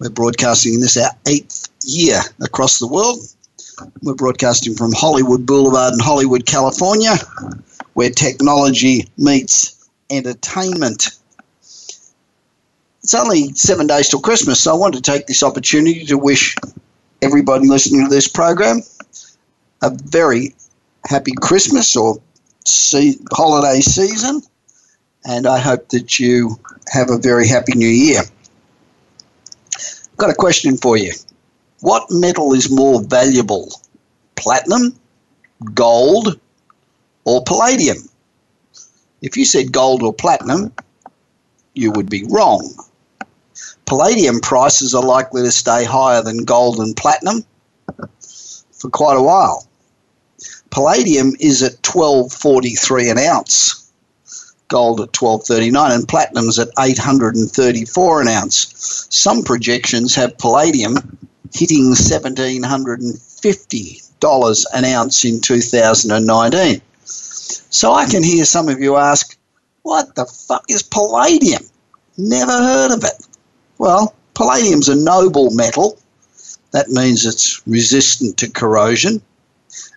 We're broadcasting in this our eighth year across the world. We're broadcasting from Hollywood Boulevard in Hollywood, California, where technology meets entertainment. It's only seven days till Christmas, so I want to take this opportunity to wish everybody listening to this program a very happy Christmas or see, holiday season, and I hope that you have a very happy new year. Got a question for you. What metal is more valuable, platinum, gold, or palladium? If you said gold or platinum, you would be wrong. Palladium prices are likely to stay higher than gold and platinum for quite a while. Palladium is at 12.43 an ounce, gold at 12.39 and platinum's at 834 an ounce. Some projections have palladium hitting $1750 an ounce in 2019. So I can hear some of you ask, what the fuck is palladium? Never heard of it. Well, palladium's a noble metal. That means it's resistant to corrosion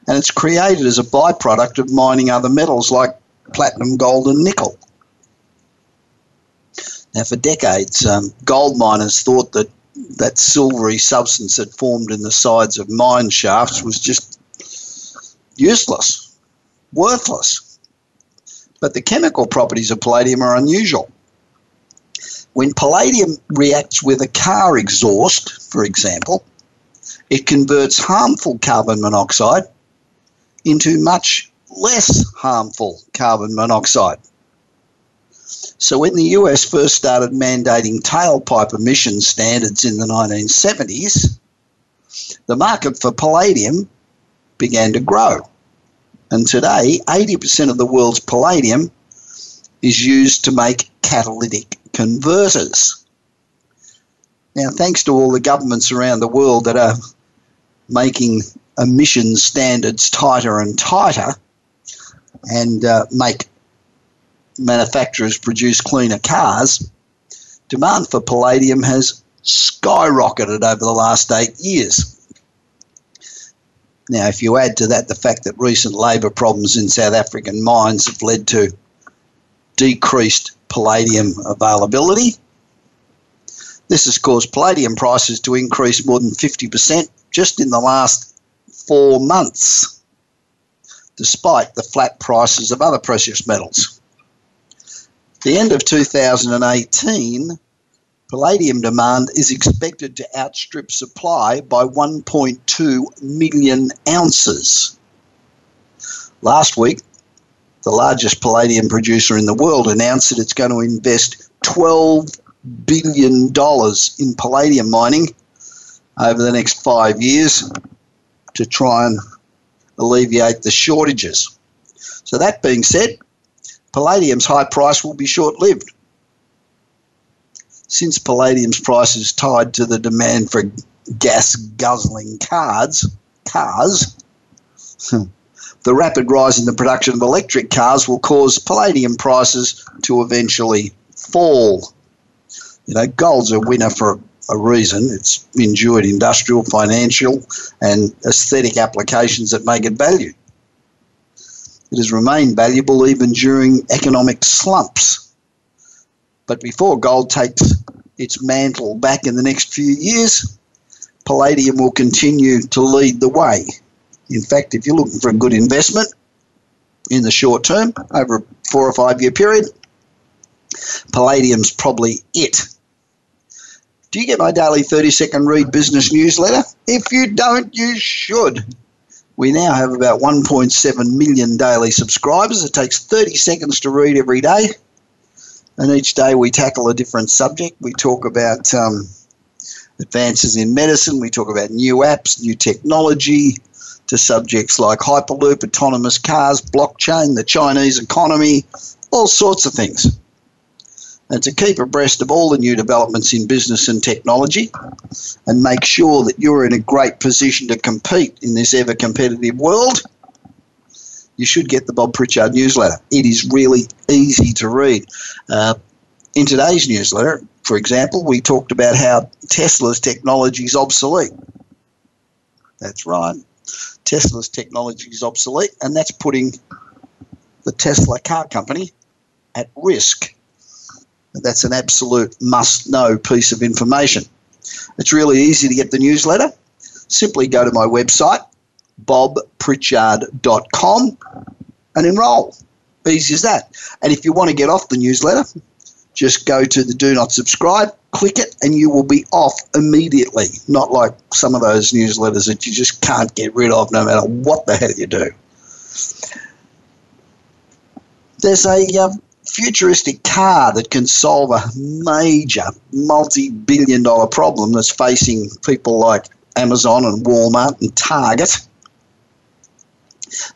and it's created as a byproduct of mining other metals like platinum, gold, and nickel. Now, for decades, um, gold miners thought that that silvery substance that formed in the sides of mine shafts was just useless, worthless. But the chemical properties of palladium are unusual. When palladium reacts with a car exhaust, for example, it converts harmful carbon monoxide into much less harmful carbon monoxide. So, when the US first started mandating tailpipe emission standards in the 1970s, the market for palladium began to grow. And today, 80% of the world's palladium is used to make catalytic converters. Now, thanks to all the governments around the world that are making emission standards tighter and tighter and uh, make manufacturers produce cleaner cars, demand for palladium has skyrocketed over the last eight years. Now, if you add to that the fact that recent labour problems in South African mines have led to decreased palladium availability, this has caused palladium prices to increase more than 50% just in the last four months, despite the flat prices of other precious metals. the end of 2018, palladium demand is expected to outstrip supply by 1.2 million ounces. Last week, the largest palladium producer in the world announced that it's going to invest $12 billion in palladium mining over the next five years to try and alleviate the shortages. So, that being said, palladium's high price will be short lived. Since palladium's price is tied to the demand for gas guzzling cars, cars, the rapid rise in the production of electric cars will cause palladium prices to eventually fall. You know, gold's a winner for a reason. It's enjoyed industrial, financial, and aesthetic applications that make it valued. It has remained valuable even during economic slumps. But before gold takes its mantle back in the next few years, palladium will continue to lead the way. In fact, if you're looking for a good investment in the short term, over a four or five year period, palladium's probably it do you get my daily 30 second read business newsletter? If you don't, you should. We now have about 1.7 million daily subscribers. It takes 30 seconds to read every day. And each day we tackle a different subject. We talk about um, advances in medicine. We talk about new apps, new technology, to subjects like Hyperloop, autonomous cars, blockchain, the Chinese economy, all sorts of things. And to keep abreast of all the new developments in business and technology and make sure that you're in a great position to compete in this ever competitive world, you should get the Bob Pritchard newsletter. It is really easy to read. Uh, in today's newsletter, for example, we talked about how Tesla's technology is obsolete. That's right. Tesla's technology is obsolete, and that's putting the Tesla car company at risk. That's an absolute must know piece of information. It's really easy to get the newsletter. Simply go to my website, bobpritchard.com, and enroll. Easy as that. And if you want to get off the newsletter, just go to the do not subscribe, click it, and you will be off immediately. Not like some of those newsletters that you just can't get rid of no matter what the hell you do. There's a um, futuristic car that can solve a major multi billion dollar problem that's facing people like Amazon and Walmart and Target.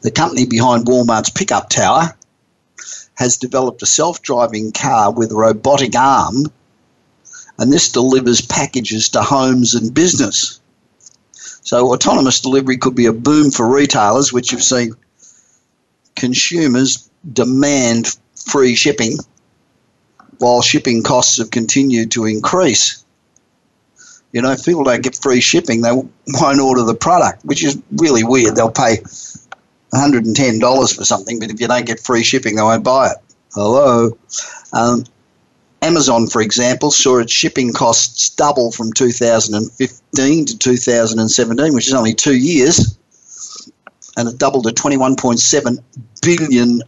The company behind Walmart's pickup tower has developed a self driving car with a robotic arm, and this delivers packages to homes and business. So, autonomous delivery could be a boom for retailers, which have seen consumers demand free shipping while shipping costs have continued to increase. You know, if people don't get free shipping, they won't order the product, which is really weird. They'll pay $110 for something, but if you don't get free shipping, they won't buy it. Hello. Um, Amazon, for example, saw its shipping costs double from 2015 to 2017, which is only two years, and it doubled to $21.7 billion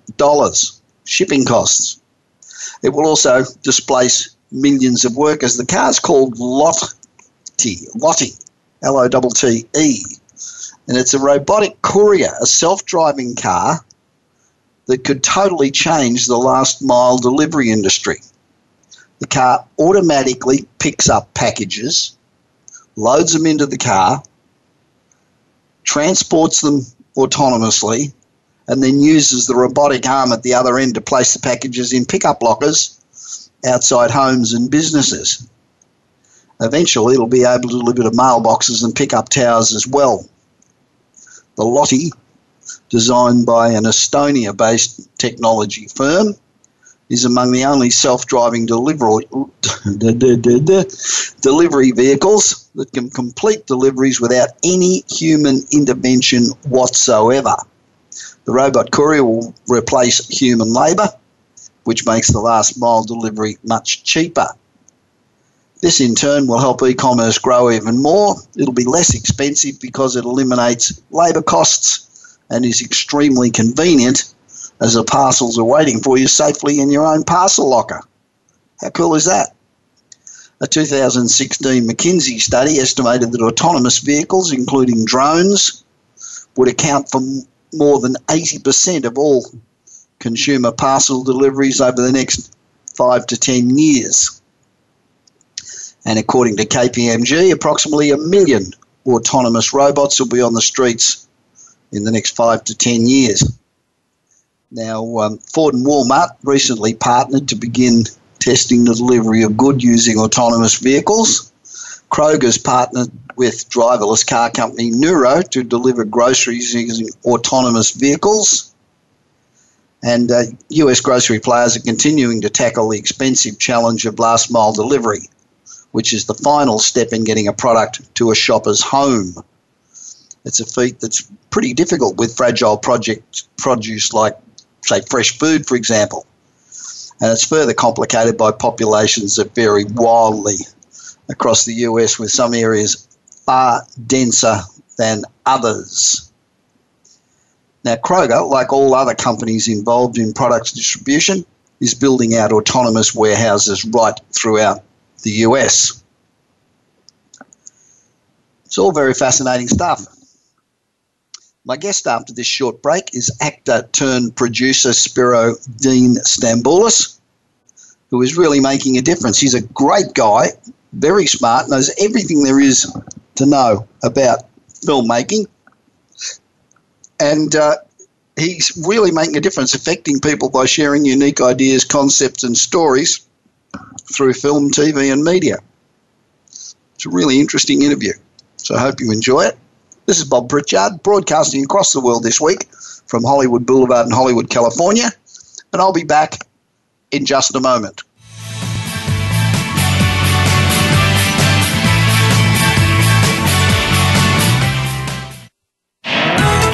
shipping costs. It will also displace millions of workers. The car is called Lotte, Lotte, L O T T E and it's a robotic courier, a self driving car that could totally change the last mile delivery industry. The car automatically picks up packages, loads them into the car, transports them autonomously, and then uses the robotic arm at the other end to place the packages in pickup lockers outside homes and businesses. Eventually, it'll be able to deliver to mailboxes and pickup towers as well the Lotte, designed by an Estonia based technology firm, is among the only self driving delivery, delivery vehicles that can complete deliveries without any human intervention whatsoever. The robot courier will replace human labour, which makes the last mile delivery much cheaper. This in turn will help e commerce grow even more. It'll be less expensive because it eliminates labour costs and is extremely convenient as the parcels are waiting for you safely in your own parcel locker. How cool is that? A 2016 McKinsey study estimated that autonomous vehicles, including drones, would account for more than 80% of all consumer parcel deliveries over the next five to 10 years. And according to KPMG, approximately a million autonomous robots will be on the streets in the next five to ten years. Now, um, Ford and Walmart recently partnered to begin testing the delivery of goods using autonomous vehicles. Kroger's partnered with driverless car company Nuro to deliver groceries using autonomous vehicles. And uh, US grocery players are continuing to tackle the expensive challenge of last mile delivery which is the final step in getting a product to a shopper's home. It's a feat that's pretty difficult with fragile project produce like, say, fresh food, for example. And it's further complicated by populations that vary wildly across the US, with some areas far denser than others. Now, Kroger, like all other companies involved in products distribution, is building out autonomous warehouses right throughout the US. It's all very fascinating stuff. My guest after this short break is actor turned producer Spiro Dean Stamboulis, who is really making a difference. He's a great guy very smart, knows everything there is to know about filmmaking. And uh, he's really making a difference, affecting people by sharing unique ideas, concepts, and stories through film, TV, and media. It's a really interesting interview. So I hope you enjoy it. This is Bob Pritchard, broadcasting across the world this week from Hollywood Boulevard in Hollywood, California. And I'll be back in just a moment.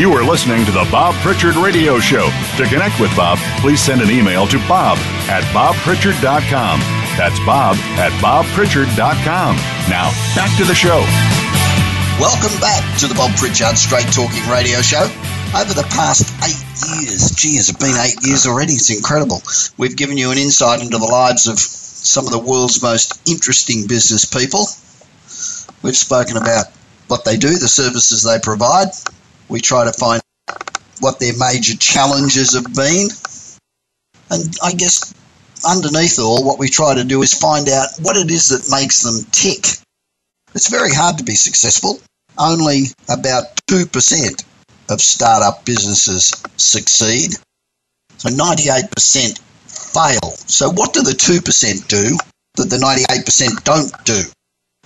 You are listening to the Bob Pritchard Radio Show. To connect with Bob, please send an email to bob at bobpritchard.com. That's bob at bobpritchard.com. Now, back to the show. Welcome back to the Bob Pritchard Straight Talking Radio Show. Over the past eight years, gee, has it been eight years already? It's incredible. We've given you an insight into the lives of some of the world's most interesting business people. We've spoken about what they do, the services they provide, we try to find what their major challenges have been. And I guess underneath all, what we try to do is find out what it is that makes them tick. It's very hard to be successful. Only about 2% of startup businesses succeed. So 98% fail. So what do the 2% do that the 98% don't do?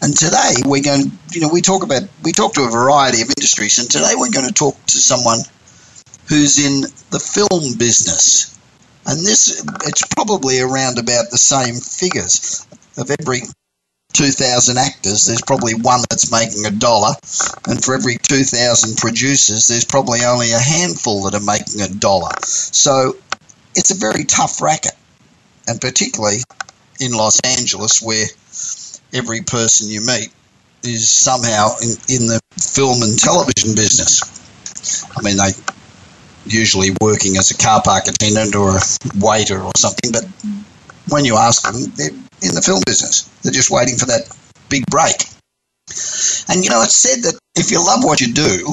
And today we're going, you know, we talk about, we talk to a variety of industries, and today we're going to talk to someone who's in the film business. And this, it's probably around about the same figures. Of every 2,000 actors, there's probably one that's making a dollar. And for every 2,000 producers, there's probably only a handful that are making a dollar. So it's a very tough racket. And particularly in Los Angeles, where every person you meet is somehow in, in the film and television business. I mean, they usually working as a car park attendant or a waiter or something, but when you ask them, they're in the film business. They're just waiting for that big break. And you know, it's said that if you love what you do,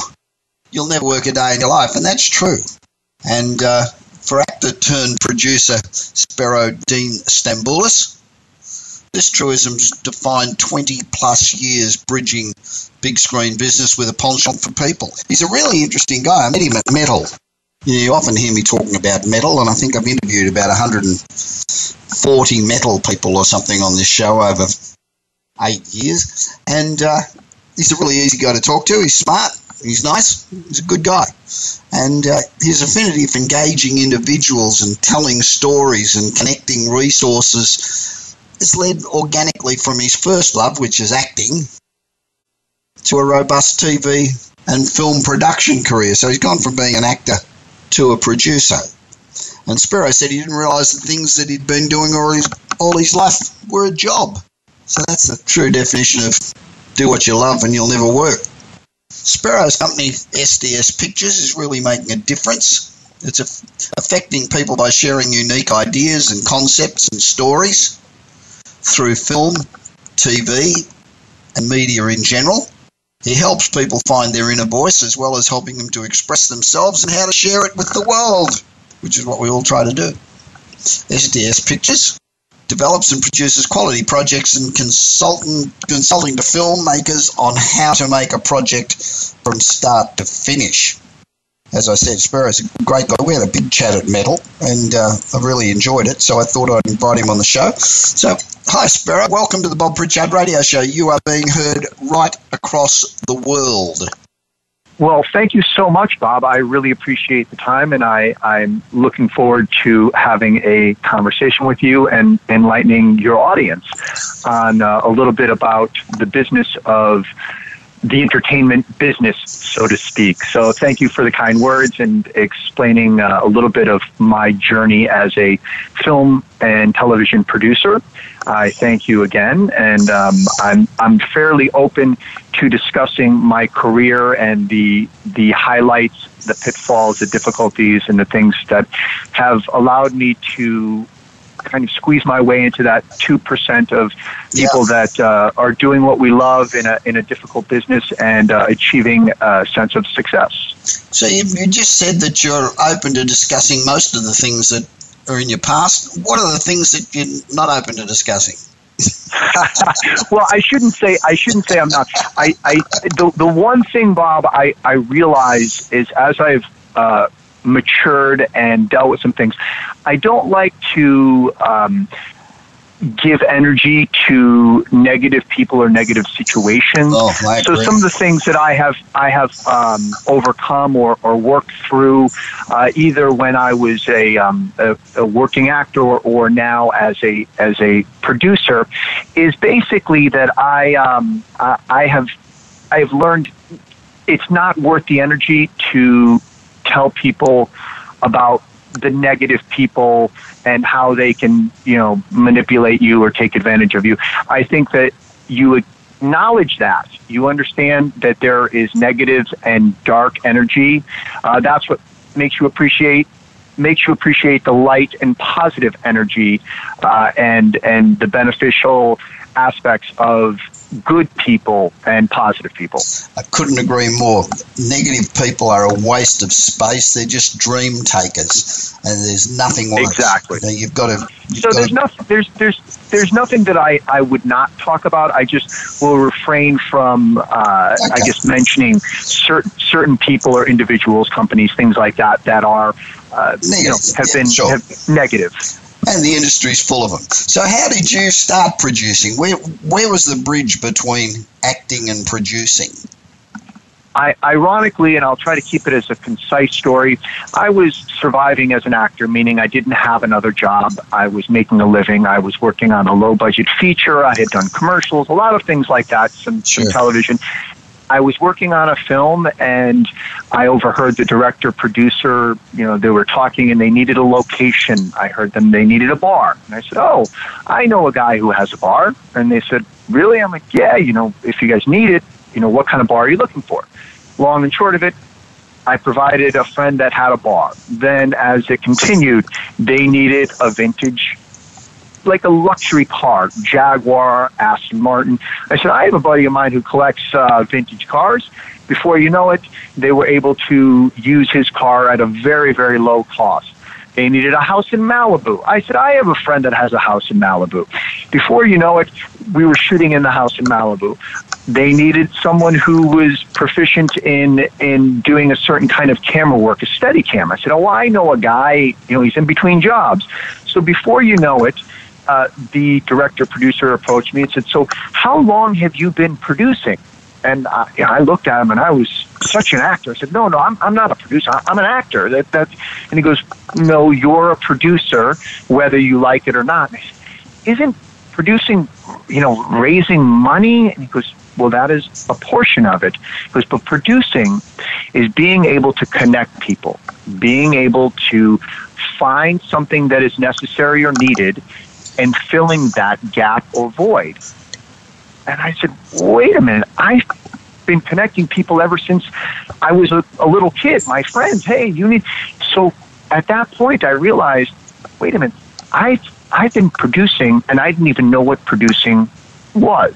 you'll never work a day in your life, and that's true. And uh, for actor turned producer Spero Dean Stamboulis, this truism's defined 20 plus years bridging big screen business with a penchant for people. He's a really interesting guy. I met him at Metal. You, often hear me talking about metal, and I think I've interviewed about 140 metal people or something on this show over eight years. And uh, he's a really easy guy to talk to. He's smart. He's nice. He's a good guy. And uh, his affinity for engaging individuals and telling stories and connecting resources has led organically from his first love, which is acting, to a robust TV and film production career. So he's gone from being an actor to a producer. And Spero said he didn't realise the things that he'd been doing all his, all his life were a job. So that's the true definition of do what you love and you'll never work. Spero's company, SDS Pictures, is really making a difference. It's affecting people by sharing unique ideas and concepts and stories through film, TV, and media in general. He helps people find their inner voice as well as helping them to express themselves and how to share it with the world, which is what we all try to do. SDS Pictures develops and produces quality projects and consulting, consulting to filmmakers on how to make a project from start to finish. As I said, Spiro's a great guy. We had a big chat at Metal, and uh, I really enjoyed it. So I thought I'd invite him on the show. So, hi, Spiro. Welcome to the Bob Pritchard Radio Show. You are being heard right across the world. Well, thank you so much, Bob. I really appreciate the time, and I, I'm looking forward to having a conversation with you and enlightening your audience on uh, a little bit about the business of the entertainment business, so to speak. So, thank you for the kind words and explaining uh, a little bit of my journey as a film and television producer. I thank you again, and um, I'm I'm fairly open to discussing my career and the the highlights, the pitfalls, the difficulties, and the things that have allowed me to kind of squeeze my way into that two percent of people yeah. that uh, are doing what we love in a in a difficult business and uh, achieving a sense of success. So you, you just said that you're open to discussing most of the things that are in your past. What are the things that you're not open to discussing? well, I shouldn't say I shouldn't say I'm not. I, I the the one thing, Bob, I I realize is as I've uh, matured and dealt with some things, I don't like to. Um, give energy to negative people or negative situations. Oh, so some of the things that I have I have um, overcome or, or worked through, uh, either when I was a, um, a, a, working actor or, or, now as a as a producer, is basically that I um, I, I have I have learned it's not worth the energy to tell people about the negative people and how they can, you know, manipulate you or take advantage of you. I think that you acknowledge that. You understand that there is negatives and dark energy. Uh, that's what makes you appreciate makes you appreciate the light and positive energy uh, and and the beneficial aspects of good people and positive people. I couldn't agree more. Negative people are a waste of space. They're just dream takers, and there's nothing worse. Exactly. You know, you've got to. You've so got there's to, nothing. There's there's there's nothing that I I would not talk about. I just will refrain from uh, okay. I guess mentioning certain certain people or individuals, companies, things like that that are. Uh, you know, have yeah, been sure. have negative and the industry's full of them. So, how did you start producing? Where where was the bridge between acting and producing? I, ironically, and I'll try to keep it as a concise story, I was surviving as an actor, meaning I didn't have another job. I was making a living. I was working on a low budget feature. I had done commercials, a lot of things like that, some, sure. some television. I was working on a film and I overheard the director, producer, you know, they were talking and they needed a location. I heard them, they needed a bar. And I said, Oh, I know a guy who has a bar. And they said, Really? I'm like, Yeah, you know, if you guys need it, you know, what kind of bar are you looking for? Long and short of it, I provided a friend that had a bar. Then, as it continued, they needed a vintage like a luxury car, Jaguar, Aston Martin. I said, I have a buddy of mine who collects uh, vintage cars. Before you know it, they were able to use his car at a very, very low cost. They needed a house in Malibu. I said, I have a friend that has a house in Malibu. Before you know it, we were shooting in the house in Malibu. They needed someone who was proficient in in doing a certain kind of camera work, a steady cam. I said, Oh, I know a guy, you know, he's in between jobs. So before you know it, uh, the director producer approached me and said, "So, how long have you been producing?" And I, I looked at him, and I was such an actor. I said, "No, no, I'm I'm not a producer. I'm an actor." That that, and he goes, "No, you're a producer, whether you like it or not." Said, Isn't producing, you know, raising money? And he goes, well, that is a portion of it. Goes, but producing is being able to connect people, being able to find something that is necessary or needed and filling that gap or void. And I said, wait a minute, I've been connecting people ever since I was a, a little kid. My friends, hey, you need. So at that point, I realized, wait a minute, I've, I've been producing, and I didn't even know what producing was.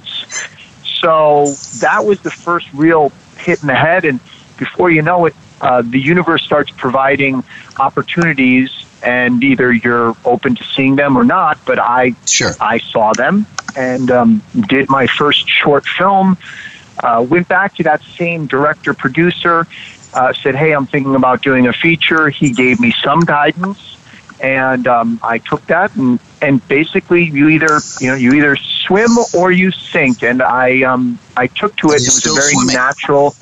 So that was the first real hit in the head, and before you know it, uh, the universe starts providing opportunities and either you're open to seeing them or not. But I sure. I saw them and um, did my first short film. Uh, went back to that same director producer, uh, said, "Hey, I'm thinking about doing a feature." He gave me some guidance, and um, I took that and and basically you either you know you either swim or you sink, and I um, I took to it. It was a very swimming. natural.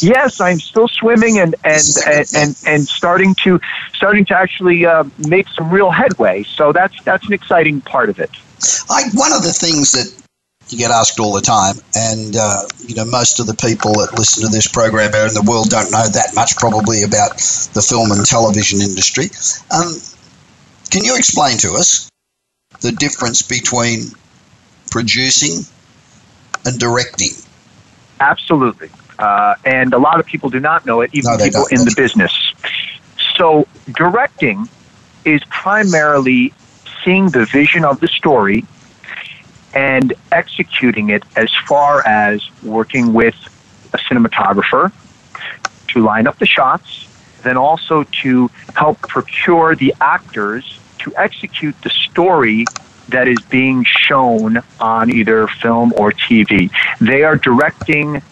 Yes, I'm still swimming and and and, and, and starting to starting to actually uh, make some real headway. So that's that's an exciting part of it. I, one of the things that you get asked all the time, and uh, you know most of the people that listen to this program out in the world don't know that much probably about the film and television industry. Um, can you explain to us the difference between producing and directing? Absolutely. Uh, and a lot of people do not know it, even No, people in the business. So, directing is primarily seeing the vision of the story and executing it as far as working with a cinematographer to line up the shots, then also to help procure the actors to execute the story that is being shown on either film or TV. They are directing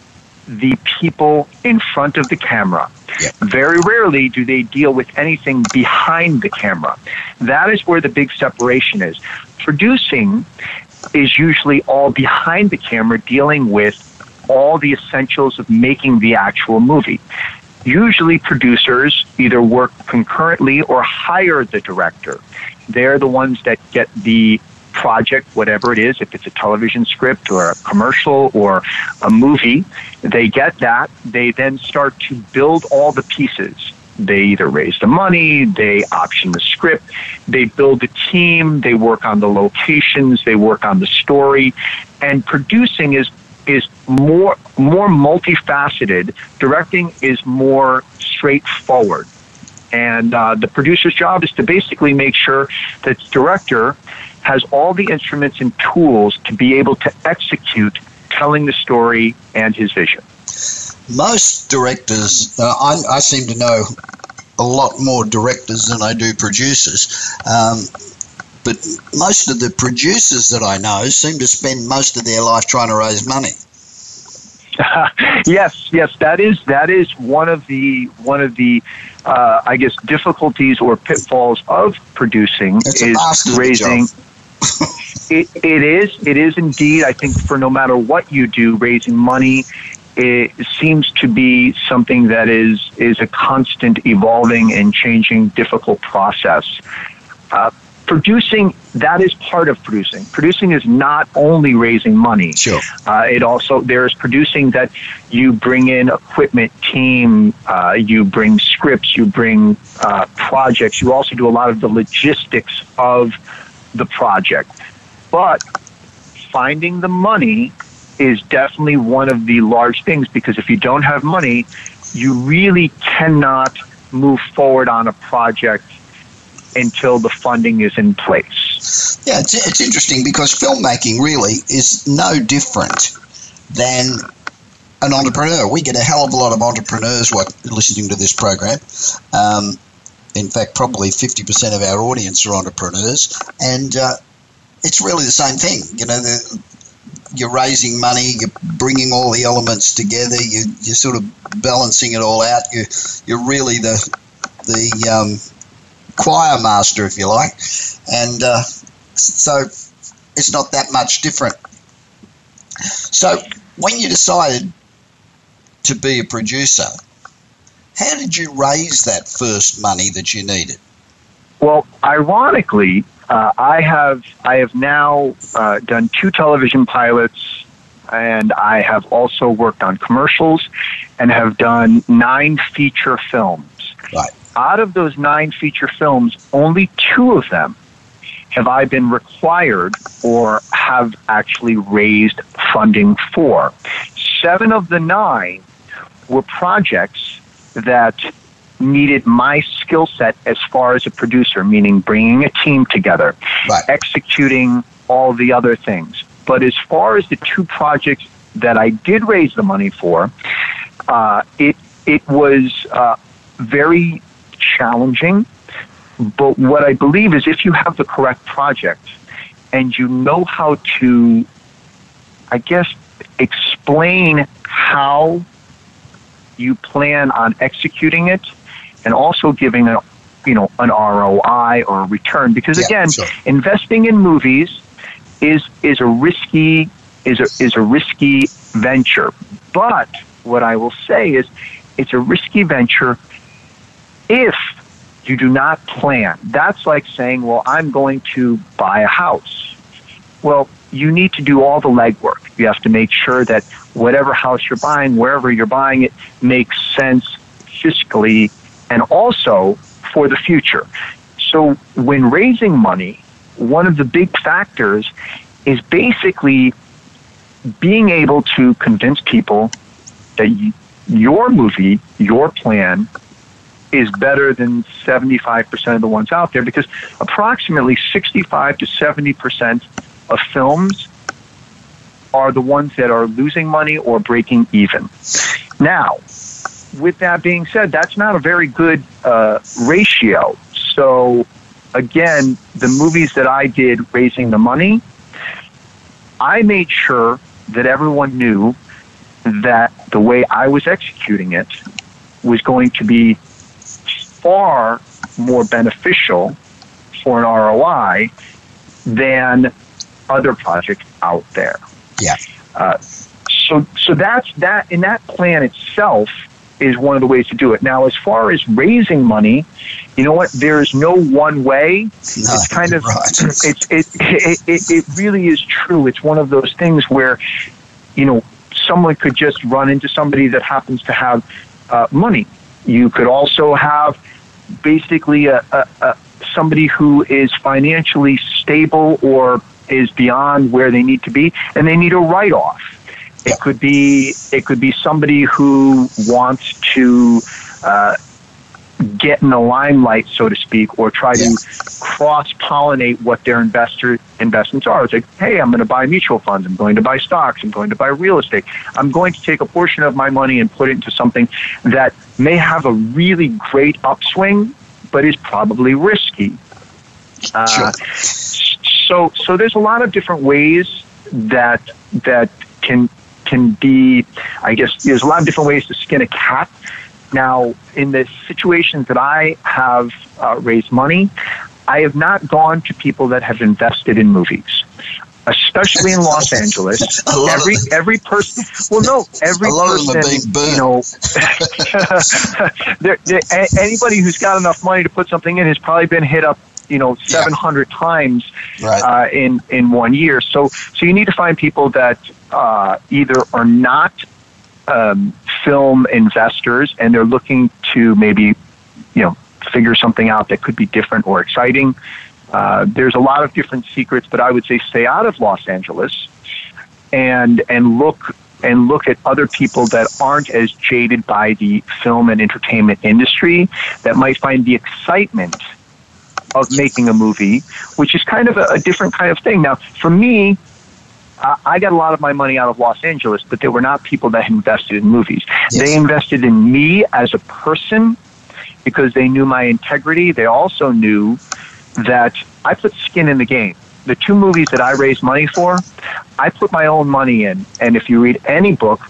the people in front of the camera. Yep. Very rarely do they deal with anything behind the camera. That is where the big separation is. Producing is usually all behind the camera, dealing with all the essentials of making the actual movie. Usually, producers either work concurrently or hire the director. They're the ones that get the project, whatever it is, if it's a television script or a commercial or a movie, they get that. They then start to build all the pieces. They either raise the money, they option the script, they build a team, they work on the locations, they work on the story, and producing is is more more multifaceted. Directing is more straightforward. And uh, the producer's job is to basically make sure that the director has all the instruments and tools to be able to execute telling the story and his vision. Most directors, uh, I, I seem to know a lot more directors than I do producers. Um, but most of the producers that I know seem to spend most of their life trying to raise money. yes, yes, that is that is one of the one of the uh, I guess difficulties or pitfalls of producing It's is raising. it, it is it is indeed. I think for no matter what you do, raising money it seems to be something that is is a constant evolving and changing difficult process. Uh, producing that is part of producing. Producing is not only raising money. Sure. Uh, it also there's producing that you bring in equipment team, uh, you bring scripts, you bring uh, projects. You also do a lot of the logistics of the project. But finding the money is definitely one of the large things because if you don't have money, you really cannot move forward on a project until the funding is in place. Yeah, it's, it's interesting because filmmaking really is no different than an entrepreneur. We get a hell of a lot of entrepreneurs listening to this program. Um, in fact, probably 50% of our audience are entrepreneurs. And uh, it's really the same thing. You know, the, you're raising money, you're bringing all the elements together, you, you're sort of balancing it all out. You, you're really the, the um, choir master, if you like. And uh, so it's not that much different. So when you decided to be a producer, how did you raise that first money that you needed? Well, ironically, uh, I have I have now uh, done two television pilots, and I have also worked on commercials, and have done nine feature films. Right. Out of those nine feature films, only two of them have I been required or have actually raised funding for. Seven of the nine were projects that needed my skill set as far as a producer, meaning bringing a team together, Right. executing all the other things. But as far as the two projects that I did raise the money for, uh, it it was uh, very challenging. But what I believe is if you have the correct project and you know how to, I guess, explain how you plan on executing it and also giving a you know an ROI or a return because Yeah, again sure. investing in movies is is a risky is a is a risky venture but what I will say is it's a risky venture if you do not plan. That's like saying well I'm going to buy a house. Well you need to do all the legwork. You have to make sure that whatever house you're buying wherever you're buying it makes sense fiscally and also for the future. So when raising money, one of the big factors is basically being able to convince people that your movie, your plan, is better than 75% of the ones out there because approximately 65 to 70% of films are the ones that are losing money or breaking even. Now, with that being said, that's not a very good uh, ratio. So, again, the movies that I did raising the money, I made sure that everyone knew that the way I was executing it was going to be far more beneficial for an ROI than other projects out there. Yeah. Uh, so, so that's that. In that plan itself is one of the ways to do it. Now, as far as raising money, you know what? There's no one way. No, it's kind of right. it's it, it it it really is true. It's one of those things where, you know, someone could just run into somebody that happens to have uh, money. You could also have basically a, a, a somebody who is financially stable or is beyond where they need to be, and they need a write off. It could be it could be somebody who wants to uh, get in the limelight, so to speak, or try Yeah. to cross pollinate what their investor investments are. It's like, hey, I'm going to buy mutual funds. I'm going to buy stocks. I'm going to buy real estate. I'm going to take a portion of my money and put it into something that may have a really great upswing, but is probably risky. Uh, Sure. so so there's a lot of different ways that that can can be I guess there's a lot of different ways to skin a cat. Now, in the situations that I have uh, raised money, I have not gone to people that have invested in movies, especially in Los Angeles. Of Every every person, well, no, every A lot of them are person, you know, there, a- anybody who's got enough money to put something in has probably been hit up, you know, Yeah. 700 times Right. uh, in in one year. So so you need to find people that uh, either are not um, film investors and they're looking to maybe you know figure something out that could be different or exciting. Uh, there's a lot of different secrets, but I would say stay out of Los Angeles and and look and look at other people that aren't as jaded by the film and entertainment industry that might find the excitement of making a movie, which is kind of a, a different kind of thing. Now, for me, I I got a lot of my money out of Los Angeles, but they were not people that invested in movies. Yes. They invested in me as a person because they knew my integrity. They also knew that I put skin in the game. The two movies that I raised money for, I put my own money in. And if you read any book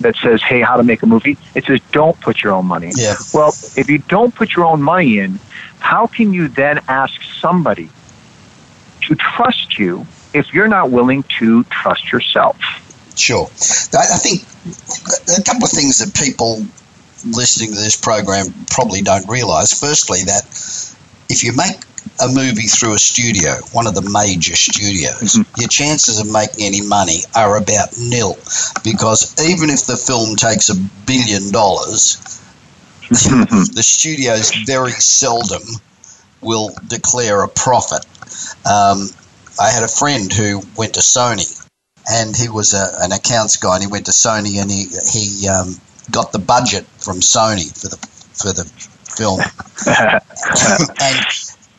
that says, hey, how to make a movie, it says, don't put your own money in. Yeah. Well, if you don't put your own money in, how can you then ask somebody to trust you if you're not willing to trust yourself? Sure. I, think a couple of things that people listening to this program probably don't realize. Firstly, that if you make a movie through a studio, one of the major studios, your chances of making any money are about nil because even if the film takes a billion dollars, the studios very seldom will declare a profit. Um, I had a friend who went to Sony and he was a, an accounts guy, and he went to Sony, and he he um, got the budget from Sony for the for the film. and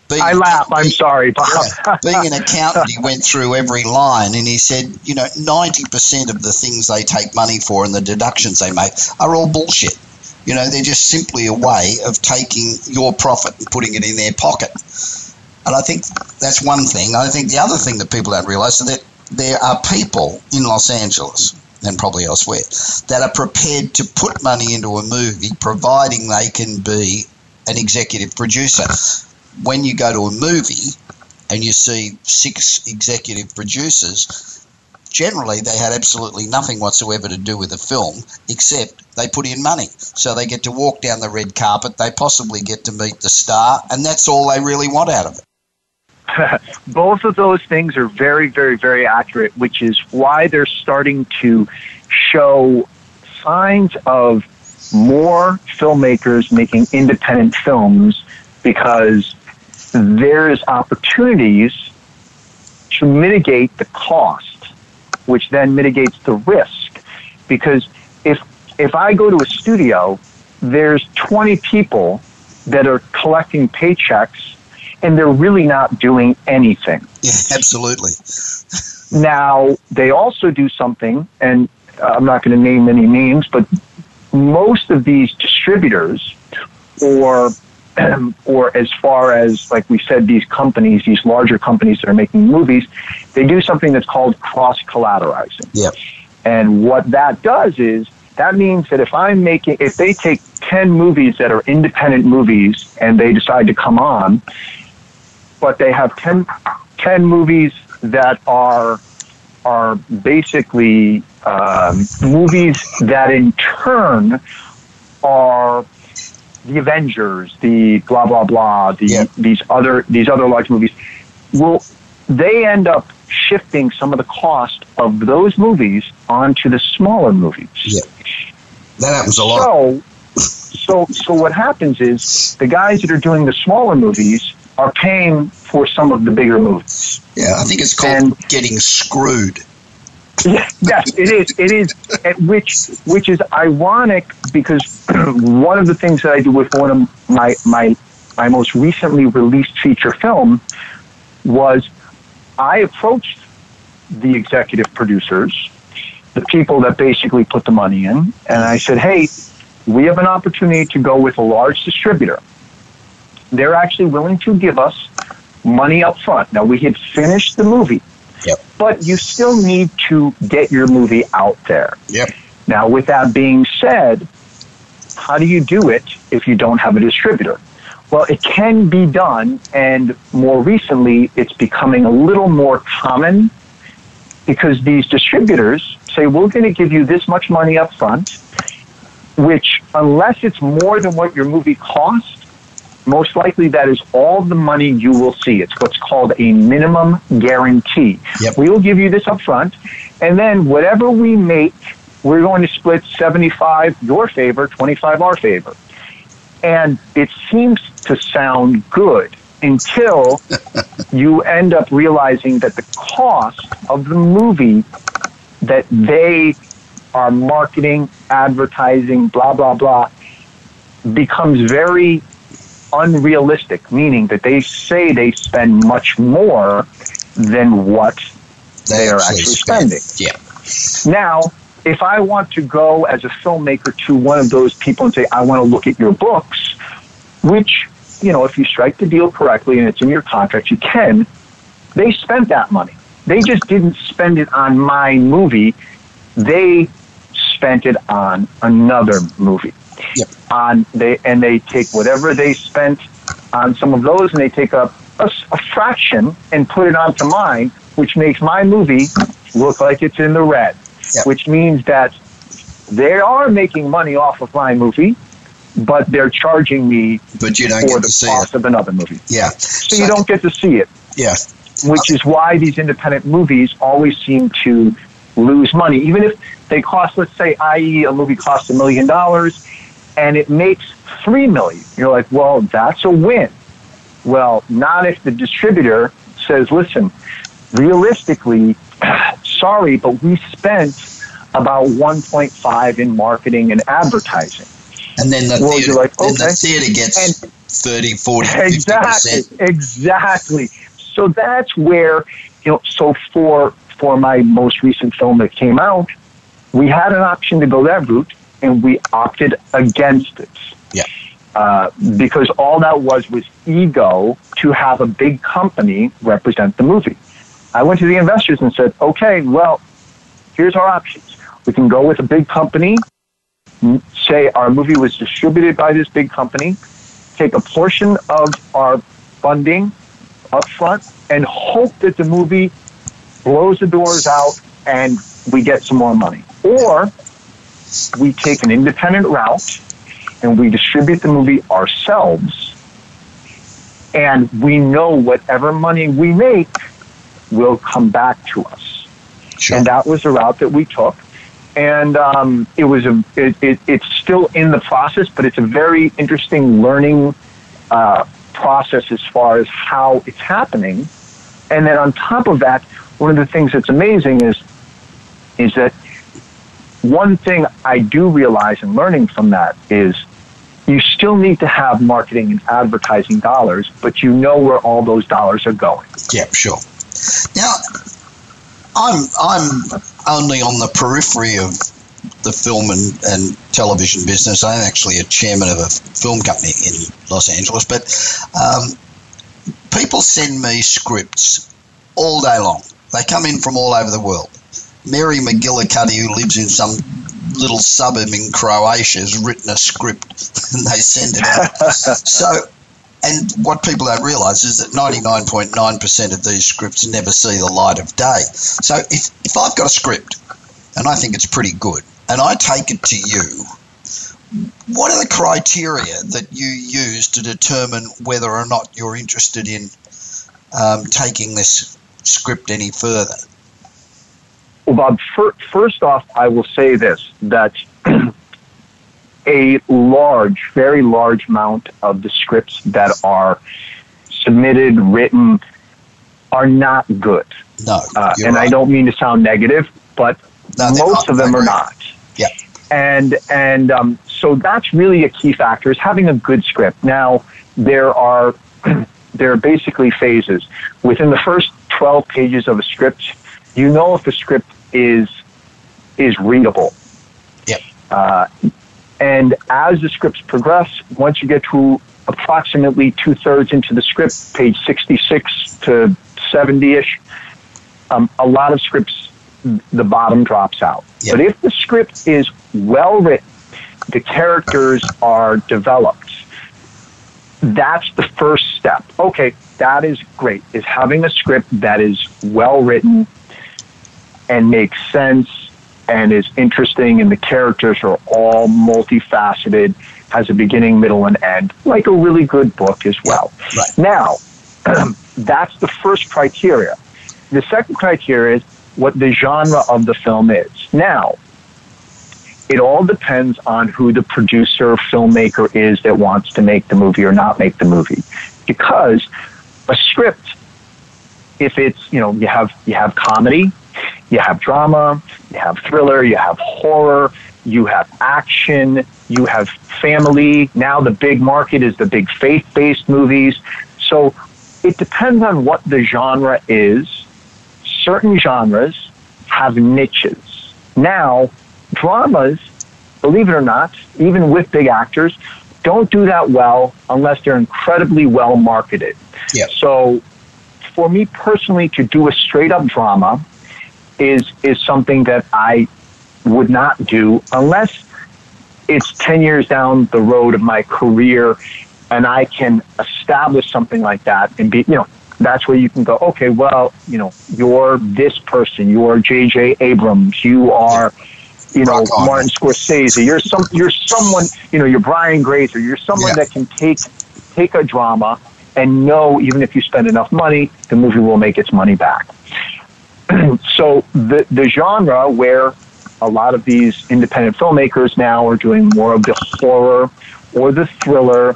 being, I laugh. I'm sorry, Bob. yeah, being an accountant, he went through every line, and he said, you know, ninety percent of the things they take money for and the deductions they make are all bullshit. You know, they're just simply a way of taking your profit and putting it in their pocket. And I think that's one thing. I think the other thing that people don't realize is that there are people in Los Angeles and probably elsewhere, that are prepared to put money into a movie providing they can be an executive producer. When you go to a movie and you see six executive producers, generally they had absolutely nothing whatsoever to do with the film except they put in money. So they get to walk down the red carpet, they possibly get to meet the star, and that's all they really want out of it. Both of those things are very, very, very accurate, which is why they're starting to show signs of more filmmakers making independent films because there's opportunities to mitigate the cost, which then mitigates the risk. Because if if I go to a studio, there's 20 people that are collecting paychecks and they're really not doing anything. Yeah, absolutely. now, they also do something, and uh, I'm not going to name any names, but most of these distributors or or as far as like we said these companies these larger companies that are making movies they do something that's called cross collateralizing yep. and what that does is that means that if i'm making if they take 10 movies that are independent movies and they decide to come on but they have 10, 10 movies that are are basically um, movies that in turn are the Avengers, the blah blah blah, the yeah. these other these other large movies. Well, they end up shifting some of the cost of those movies onto the smaller movies. Yeah, that happens a lot. So, so, so what happens is the guys that are doing the smaller movies are paying for some of the bigger movies. Yeah, I think it's called and, getting screwed. Yeah, yes, it is. It is, which which is ironic because one of the things that I do with one of my my my most recently released feature film was I approached the executive producers, the people that basically put the money in, and I said, "Hey, we have an opportunity to go with a large distributor." They're actually willing to give us money up front. Now, we had finished the movie, yep. but you still need to get your movie out there. Yep. Now, with that being said, how do you do it if you don't have a distributor? Well, it can be done, and more recently, it's becoming a little more common because these distributors say, We're going to give you this much money up front, which, unless it's more than what your movie costs, most likely that is all the money you will see. It's what's called a minimum guarantee. Yep. We will give you this up front, and then whatever we make, we're going to split 75 your favor, 25 our favor. And it seems to sound good until you end up realizing that the cost of the movie that they are marketing, advertising, blah, blah, blah, becomes very unrealistic, meaning that they say they spend much more than what they, they are actually, spending. Yeah. Now, if I want to go as a filmmaker to one of those people and say, I want to look at your books, which, you know, if you strike the deal correctly and it's in your contract, you can, they spent that money. They just didn't spend it on my movie. They spent it on another movie. Yep. On they and they take whatever they spent on some of those, and they take a, a, a fraction and put it onto mine, which makes my movie look like it's in the red. Yep. Which means that they are making money off of my movie, but they're charging me but you don't for get the to see cost it. of another movie. Yeah. So, so you don't get to see it. Yeah. Which is why these independent movies always seem to lose money, even if they cost, let's say, i.e., a movie costs a million dollars and it makes three million. You're like, well, that's a win. Well, not if the distributor says, listen, realistically, sorry, but we spent about 1.5 in marketing and advertising. And then the, well, theater, like, okay. the theater gets and 30, 40, exactly, 50%. Exactly. So that's where, you know, so for, for my most recent film that came out, we had an option to go that route and we opted against it. Yeah. Uh, because all that was was ego to have a big company represent the movie. I went to the investors and said, okay, well, here's our options. We can go with a big company, say our movie was distributed by this big company, take a portion of our funding up front, and hope that the movie blows the doors out and we get some more money. Or we take an independent route and we distribute the movie ourselves and we know whatever money we make will come back to us. Sure. And that was the route that we took. And um, it was a, it, it, it's still in the process, but it's a very interesting learning uh, process as far as how it's happening. And then on top of that, one of the things that's amazing is is that one thing I do realize in learning from that is you still need to have marketing and advertising dollars, but you know where all those dollars are going. Yeah, sure. Now, I'm I'm only on the periphery of the film and, and television business. I'm actually a chairman of a film company in Los Angeles, but um, people send me scripts all day long. They come in from all over the world. Mary McGillicuddy, who lives in some little suburb in Croatia, has written a script and they send it out. so, and what people don't realise is that 99.9% of these scripts never see the light of day. So, if, if I've got a script and I think it's pretty good and I take it to you, what are the criteria that you use to determine whether or not you're interested in um, taking this script any further? Well, Bob, first off, I will say this that a large, very large amount of the scripts that are submitted, written, are not good. No. Uh, and right. I don't mean to sound negative, but no, most of them are not. Yeah. And, and um, so that's really a key factor is having a good script. Now, there are, there are basically phases. Within the first 12 pages of a script, you know if the script is is readable. Yep. Uh, and as the scripts progress, once you get to approximately two thirds into the script, page 66 to 70 ish, um, a lot of scripts, the bottom drops out. Yep. But if the script is well written, the characters are developed, that's the first step. Okay, that is great, is having a script that is well written and makes sense and is interesting, and the characters are all multifaceted, has a beginning, middle, and end, like a really good book as well. Right. Now, that's the first criteria. The second criteria is what the genre of the film is. Now, it all depends on who the producer, filmmaker is that wants to make the movie or not make the movie. Because a script, if it's, you know, you have, you have comedy, you have drama, you have thriller, you have horror, you have action, you have family. Now the big market is the big faith based movies. So it depends on what the genre is. Certain genres have niches. Now, dramas, believe it or not, even with big actors, don't do that well unless they're incredibly well marketed. Yeah. So, for me personally, to do a straight up drama, is is something that I would not do unless it's 10 years down the road of my career and I can establish something like that and be, you know, that's where you can go, okay, well, you know, you're this person, you're J.J. Abrams, you are, you know, Martin Scorsese, you're some, you're someone, you know, you're Brian Grazer, you're someone yeah. that can take, take a drama and know even if you spend enough money, the movie will make its money back. so the the genre where a lot of these independent filmmakers now are doing more of the horror or the thriller,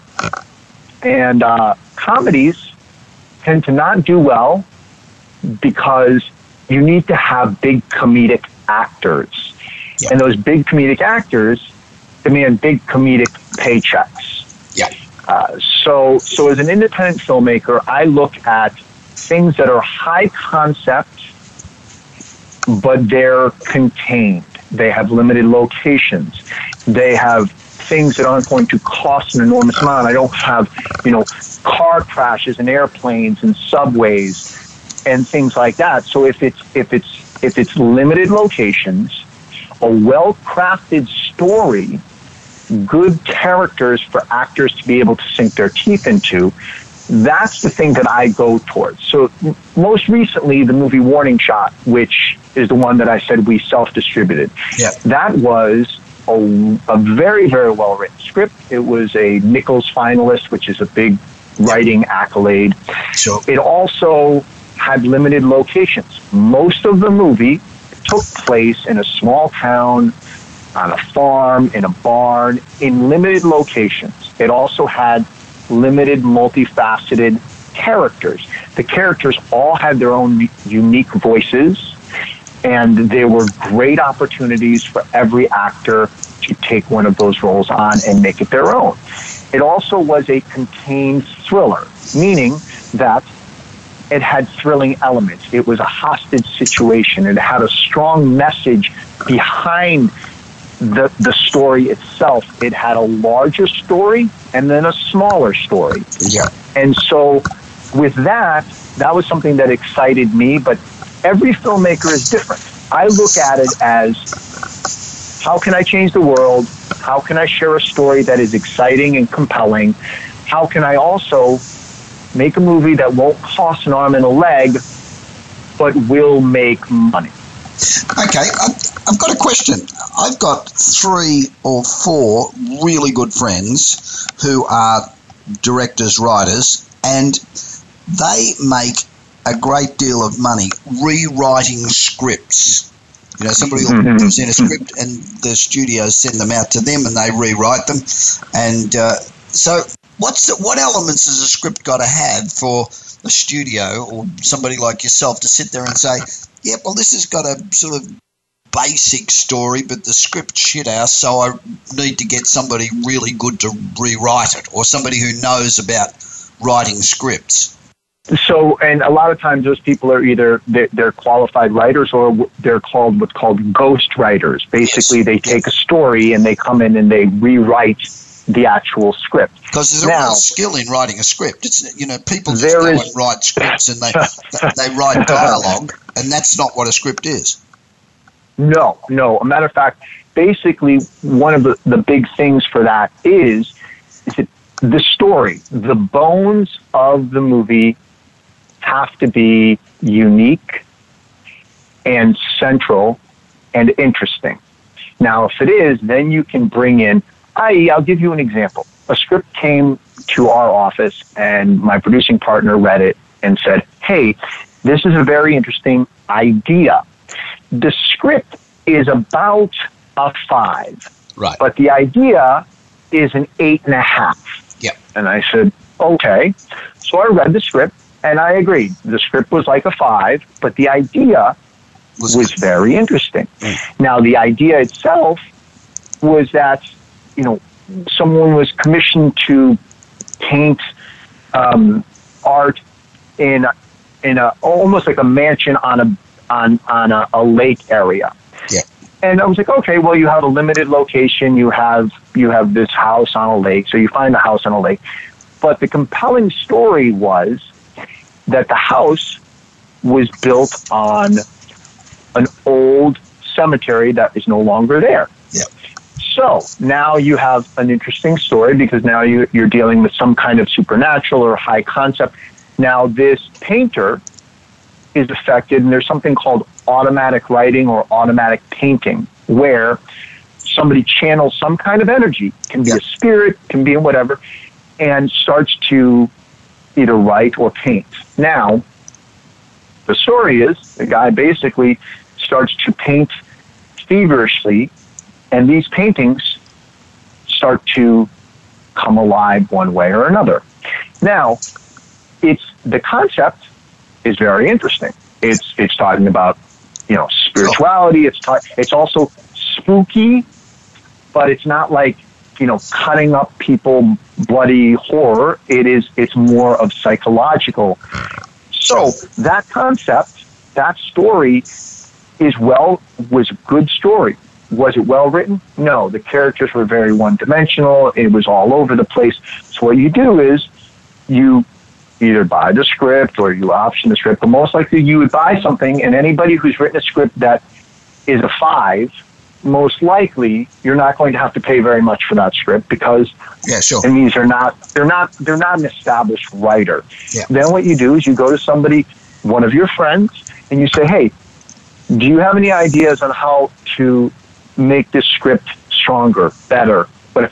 and uh, comedies tend to not do well because you need to have big comedic actors, yeah. and those big comedic actors demand big comedic paychecks. Yeah. Uh, so, so as an independent filmmaker, I look at things that are high concept but they're contained. They have limited locations. They have things that aren't going to cost an enormous amount. I don't have, you know, car crashes and airplanes and subways and things like that. So if it's if it's if it's limited locations, a well crafted story, good characters for actors to be able to sink their teeth into. That's the thing that I go towards. So, most recently, the movie Warning Shot, which is the one that I said we self distributed, Yeah. that was a, a very, very well written script. It was a Nichols finalist, which is a big writing accolade. Sure. It also had limited locations. Most of the movie took place in a small town, on a farm, in a barn, in limited locations. It also had limited, multifaceted characters. The characters all had their own unique voices, and there were great opportunities for every actor to take one of those roles on and make it their own. It also was a contained thriller, meaning that it had thrilling elements. It was a hostage situation. It had a strong message behind the, the story itself. It had a larger story and then a smaller story. Yeah. And so, with that, that was something that excited me. But every filmmaker is different. I look at it as how can I change the world? How can I share a story that is exciting and compelling? How can I also make a movie that won't cost an arm and a leg, but will make money? Okay, um, I've, got a question. I've got three or four really good friends who are directors, writers, and they make a great deal of money rewriting scripts. You know, somebody will Mhm. present a script and the studios send them out to them and they rewrite them. And uh, so, what's the, what elements has a script got to have for a studio or somebody like yourself to sit there and say, yeah, well, this has got a sort of basic story, but the script shit house, so I need to get somebody really good to rewrite it, or somebody who knows about writing scripts. So, and a lot of times those people are either they're, they're qualified writers or they're called what's called ghost writers. Basically, Yes. they take a story and they come in and they rewrite the actual script. Because there's a Now- real skill in writing a script. It's you know people just There go is- and write scripts and they they write dialogue, and that's not what a script is. No, no. A matter of fact, basically, one of the, the big things for that is, is that the story, the bones of the movie have to be unique and central and interesting. Now, if it is, then you can bring in, i.e., I'll give you an example. A script came to our office, and my producing partner read it and said, Hey, this is a very interesting idea. The script is about a five, Right. but the idea is an eight and a half. Yep. And I said, okay. So I read the script and I agreed. The script was like a five, but the idea Was, was very interesting. Mm. Now, the idea itself was that, you know, someone was commissioned to paint um, art in in a almost like a mansion on a on on a, a lake area. Yeah. And I was like, okay, well, you have a limited location. You have you have this house on a lake, so you find the house on a lake. But the compelling story was that the house was built on an old cemetery that is no longer there. Yep. So now you have an interesting story because now you, you're dealing with some kind of supernatural or high concept. Now this painter is affected, and there's something called automatic writing or automatic painting, where somebody channels some kind of energy, can be a spirit, can be whatever, and starts to either write or paint. Now, the story is the guy basically starts to paint feverishly, and these paintings start to come alive one way or another. Now, it's the concept is very interesting. It's it's talking about you know spirituality. It's ta- it's also spooky, but it's not like you know cutting up people, bloody horror. It is it's more of psychological. So that concept, that story, is well was a good story. Was it well written? No. The characters were very one dimensional. It was all over the place. So what you do is you either buy the script or you option the script, but most likely you would buy something and anybody who's written a script that is a five most likely you're not going to have to pay very much for that script because yeah, sure. and these are not they're not they're not an established writer. Yeah. Then what you do is you go to somebody, one of your friends, and you say, Hey, do you have any ideas on how to make this script stronger, better? But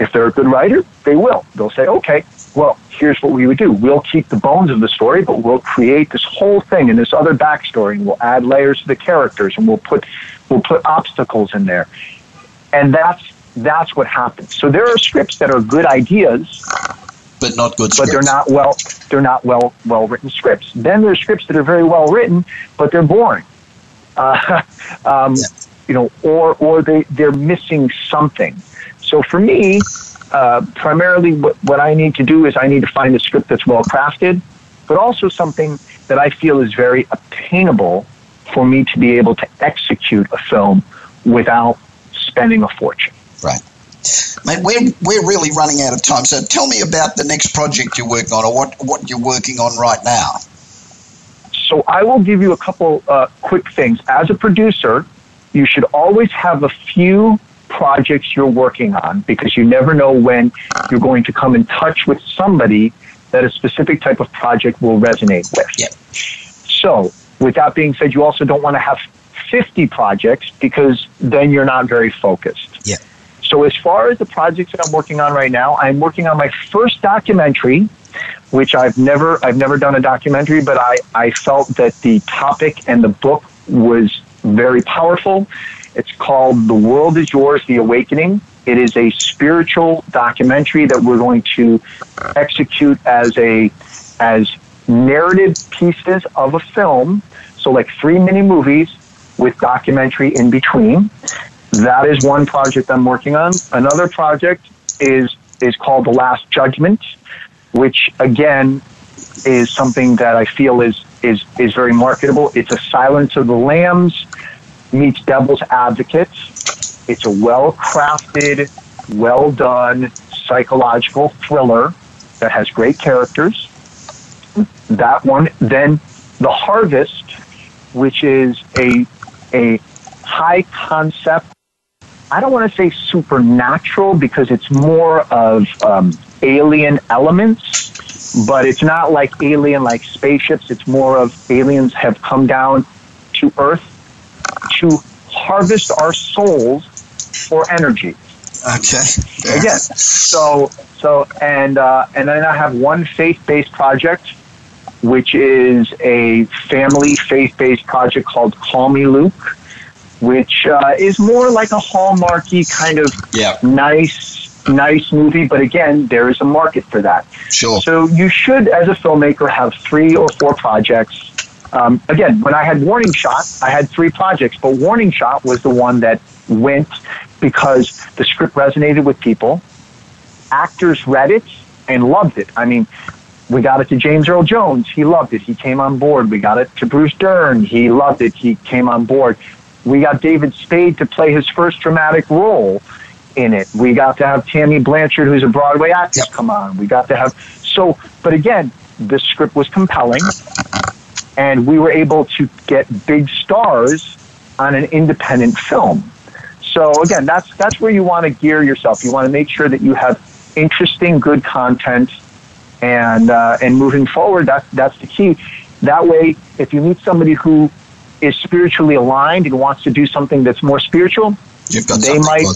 if they're a good writer, they will. They'll say, Okay, well, here's what we would do. We'll keep the bones of the story, but we'll create this whole thing and this other backstory, and we'll add layers to the characters, and we'll put we'll put obstacles in there, and that's that's what happens. So there are scripts that are good ideas, but not good. But they're not well. They're not well well written scripts. Then there's scripts that are very well written, but they're boring. Uh, um, yeah. You know, or or they they're missing something. So for me, uh, primarily what, what I need to do is I need to find a script that's well crafted, but also something that I feel is very attainable for me to be able to execute a film without spending a fortune. Right. Mate, we're, we're really running out of time. So tell me about the next project you're working on or what, what you're working on right now. So I will give you a couple uh, quick things. As a producer, you should always have a few projects you're working on because you never know when you're going to come in touch with somebody that a specific type of project will resonate with. Yeah. So, with that being said, you also don't want to have 50 projects because then you're not very focused. Yeah. So, as far as the projects that I'm working on right now, I'm working on my first documentary, which I've never I've never done a documentary, but I, I felt that the topic and the book was very powerful it's called The World Is Yours, The Awakening. It is a spiritual documentary that we're going to execute as a as narrative pieces of a film. So like three mini movies with documentary in between. That is one project I'm working on. Another project is is called The Last Judgment, which again is something that I feel is is is very marketable. It's a Silence of the Lambs meets Devil's advocates. It's a well crafted, well done psychological thriller that has great characters. That one. Then The Harvest, which is a, a high concept. I don't want to say supernatural because it's more of um, alien elements, but it's not like alien like spaceships. It's more of aliens have come down to Earth to harvest our souls for energy. Okay. Again, so so and uh, and then I have one faith-based project, which is a family faith-based project called Call Me Luke, which uh, is more like a hallmarky kind of yeah. nice nice movie, but again, there is a market for that. Sure. So you should, as a filmmaker, have three or four projects um, again, when I had Warning Shot, I had three projects, but Warning Shot was the one that went because the script resonated with people. Actors read it and loved it. I mean, we got it to James Earl Jones. He loved it. He came on board. We got it to Bruce Dern. He loved it. He came on board. We got David Spade to play his first dramatic role in it. We got to have Tammy Blanchard, who's a Broadway actress, yep. come on. We got to have so. But again, this script was compelling and we were able to get big stars on an independent film. So again, that's that's where you want to gear yourself. You want to make sure that you have interesting, good content, and uh, and moving forward, that's that's the key. That way, if you meet somebody who is spiritually aligned and wants to do something that's more spiritual, they might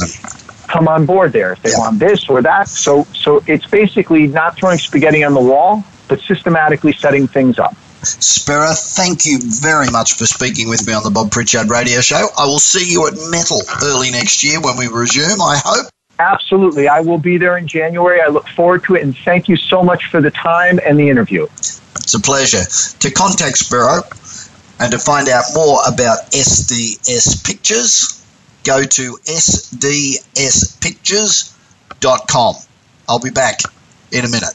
come on board there if they yeah. want this or that. So so it's basically not throwing spaghetti on the wall, but systematically setting things up. Spiro, thank you very much for speaking with me on the Bob Pritchard Radio Show. I will see you at Metal early next year when we resume, I hope. Absolutely. I will be there in January. I look forward to it, and thank you so much for the time and the interview. It's a pleasure. To contact Spiro and to find out more about SDS Pictures, go to sdspictures.com. I'll be back in a minute.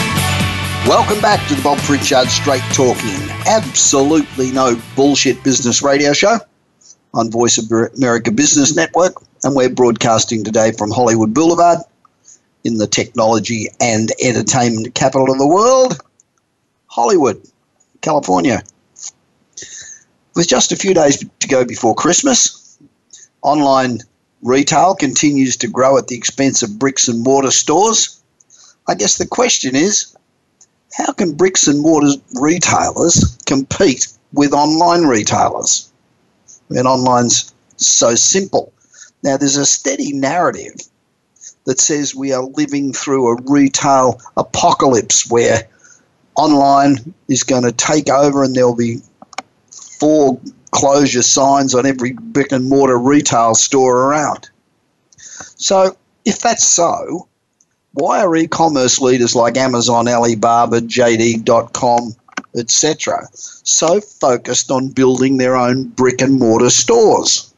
Welcome back to the Bob Pritchard Straight Talking, absolutely no bullshit business radio show on Voice of America Business Network. And we're broadcasting today from Hollywood Boulevard in the technology and entertainment capital of the world, Hollywood, California. With just a few days to go before Christmas, online retail continues to grow at the expense of bricks and mortar stores. I guess the question is how can bricks and mortar retailers compete with online retailers? Mean, online's so simple. Now, there's a steady narrative that says we are living through a retail apocalypse where online is going to take over and there'll be four closure signs on every brick and mortar retail store around. So, if that's so, why are e-commerce leaders like Amazon, Alibaba, JD.com, etc., so focused on building their own brick and mortar stores?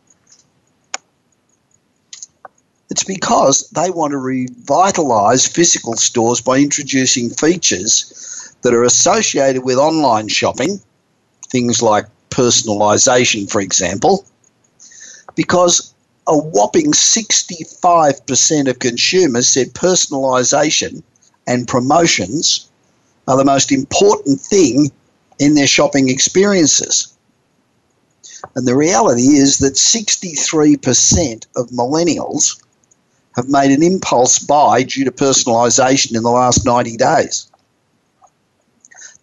It's because they want to revitalize physical stores by introducing features that are associated with online shopping, things like personalization, for example, because a whopping 65% of consumers said personalization and promotions are the most important thing in their shopping experiences. And the reality is that 63% of millennials have made an impulse buy due to personalisation in the last 90 days.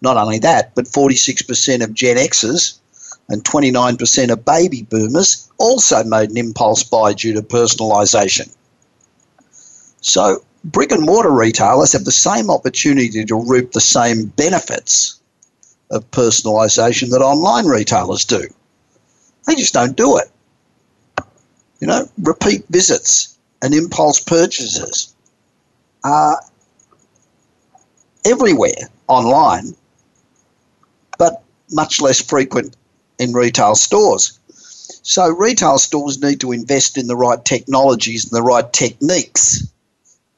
Not only that, but 46% of Gen Xers and 29% of baby boomers also made an impulse buy due to personalisation. So, brick and mortar retailers have the same opportunity to reap the same benefits of personalisation that online retailers do. They just don't do it. You know, repeat visits and impulse purchases are everywhere online, but much less frequent in retail stores. So, retail stores need to invest in the right technologies and the right techniques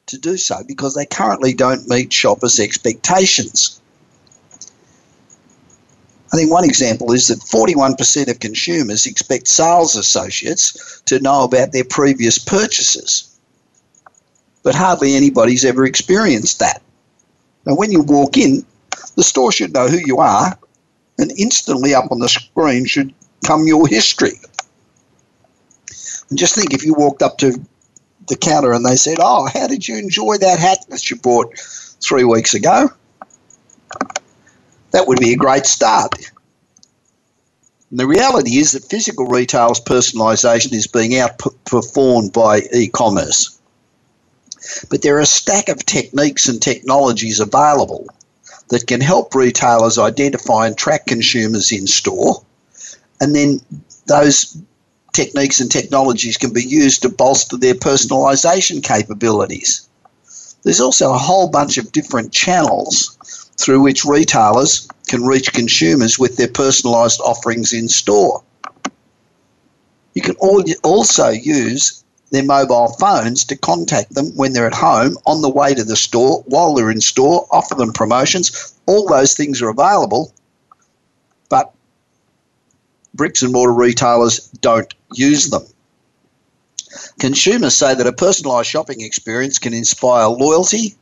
to do so because they currently don't meet shoppers' expectations. I think one example is that 41% of consumers expect sales associates to know about their previous purchases. But hardly anybody's ever experienced that. Now, when you walk in, the store should know who you are, and instantly up on the screen should come your history. And just think if you walked up to the counter and they said, Oh, how did you enjoy that hat that you bought three weeks ago? That would be a great start. And the reality is that physical retail's personalisation is being outperformed by e commerce. But there are a stack of techniques and technologies available that can help retailers identify and track consumers in store. And then those techniques and technologies can be used to bolster their personalisation capabilities. There's also a whole bunch of different channels through which retailers can reach consumers with their personalised offerings in store. You can also use their mobile phones to contact them when they're at home, on the way to the store, while they're in store, offer them promotions. All those things are available, but bricks and mortar retailers don't use them. Consumers say that a personalised shopping experience can inspire loyalty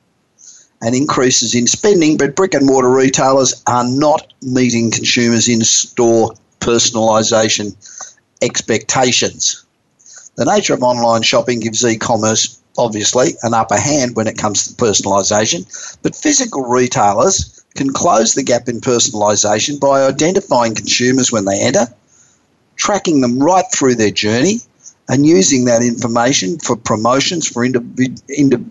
and increases in spending, but brick and mortar retailers are not meeting consumers in store personalisation expectations. The nature of online shopping gives e commerce, obviously, an upper hand when it comes to personalisation, but physical retailers can close the gap in personalisation by identifying consumers when they enter, tracking them right through their journey, and using that information for promotions for individual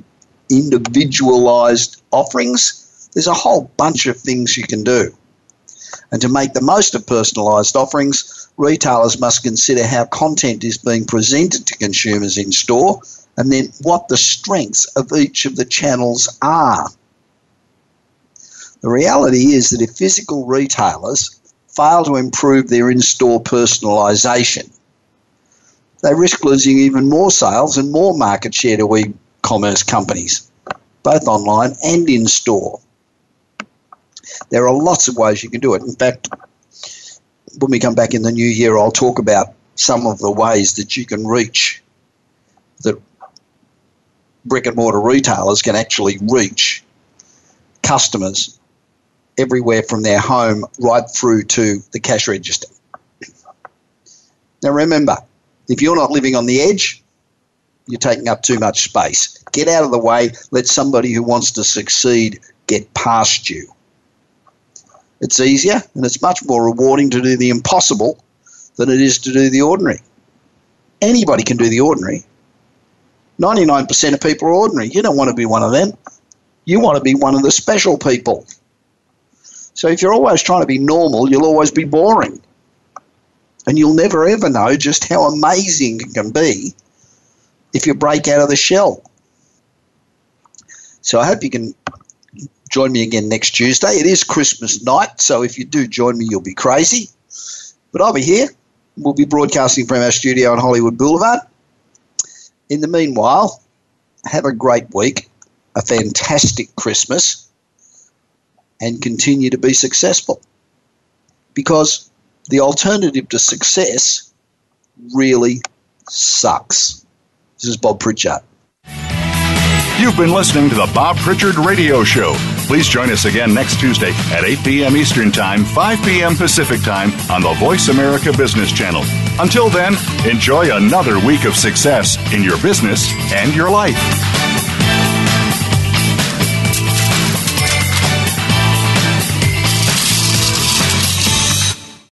individualized offerings, there's a whole bunch of things you can do. And to make the most of personalized offerings, retailers must consider how content is being presented to consumers in store and then what the strengths of each of the channels are. The reality is that if physical retailers fail to improve their in store personalisation, they risk losing even more sales and more market share to e commerce companies, both online and in store. There are lots of ways you can do it. In fact, when we come back in the new year, I'll talk about some of the ways that you can reach that brick and mortar retailers can actually reach customers everywhere from their home right through to the cash register. Now, remember, if you're not living on the edge, you're taking up too much space. Get out of the way, let somebody who wants to succeed get past you. It's easier and it's much more rewarding to do the impossible than it is to do the ordinary. Anybody can do the ordinary. 99% of people are ordinary. You don't want to be one of them. You want to be one of the special people. So if you're always trying to be normal, you'll always be boring. And you'll never ever know just how amazing it can be if you break out of the shell. So I hope you can join me again next Tuesday. It is Christmas night, so if you do join me, you'll be crazy. But I'll be here. We'll be broadcasting from our studio on Hollywood Boulevard. In the meanwhile, have a great week, a fantastic Christmas, and continue to be successful. Because the alternative to success really sucks. This is Bob Pritchard. You've been listening to the Bob Pritchard Radio Show. Please join us again next Tuesday at 8 p.m. Eastern Time, 5 p.m. Pacific Time on the Voice America Business Channel. Until then, enjoy another week of success in your business and your life.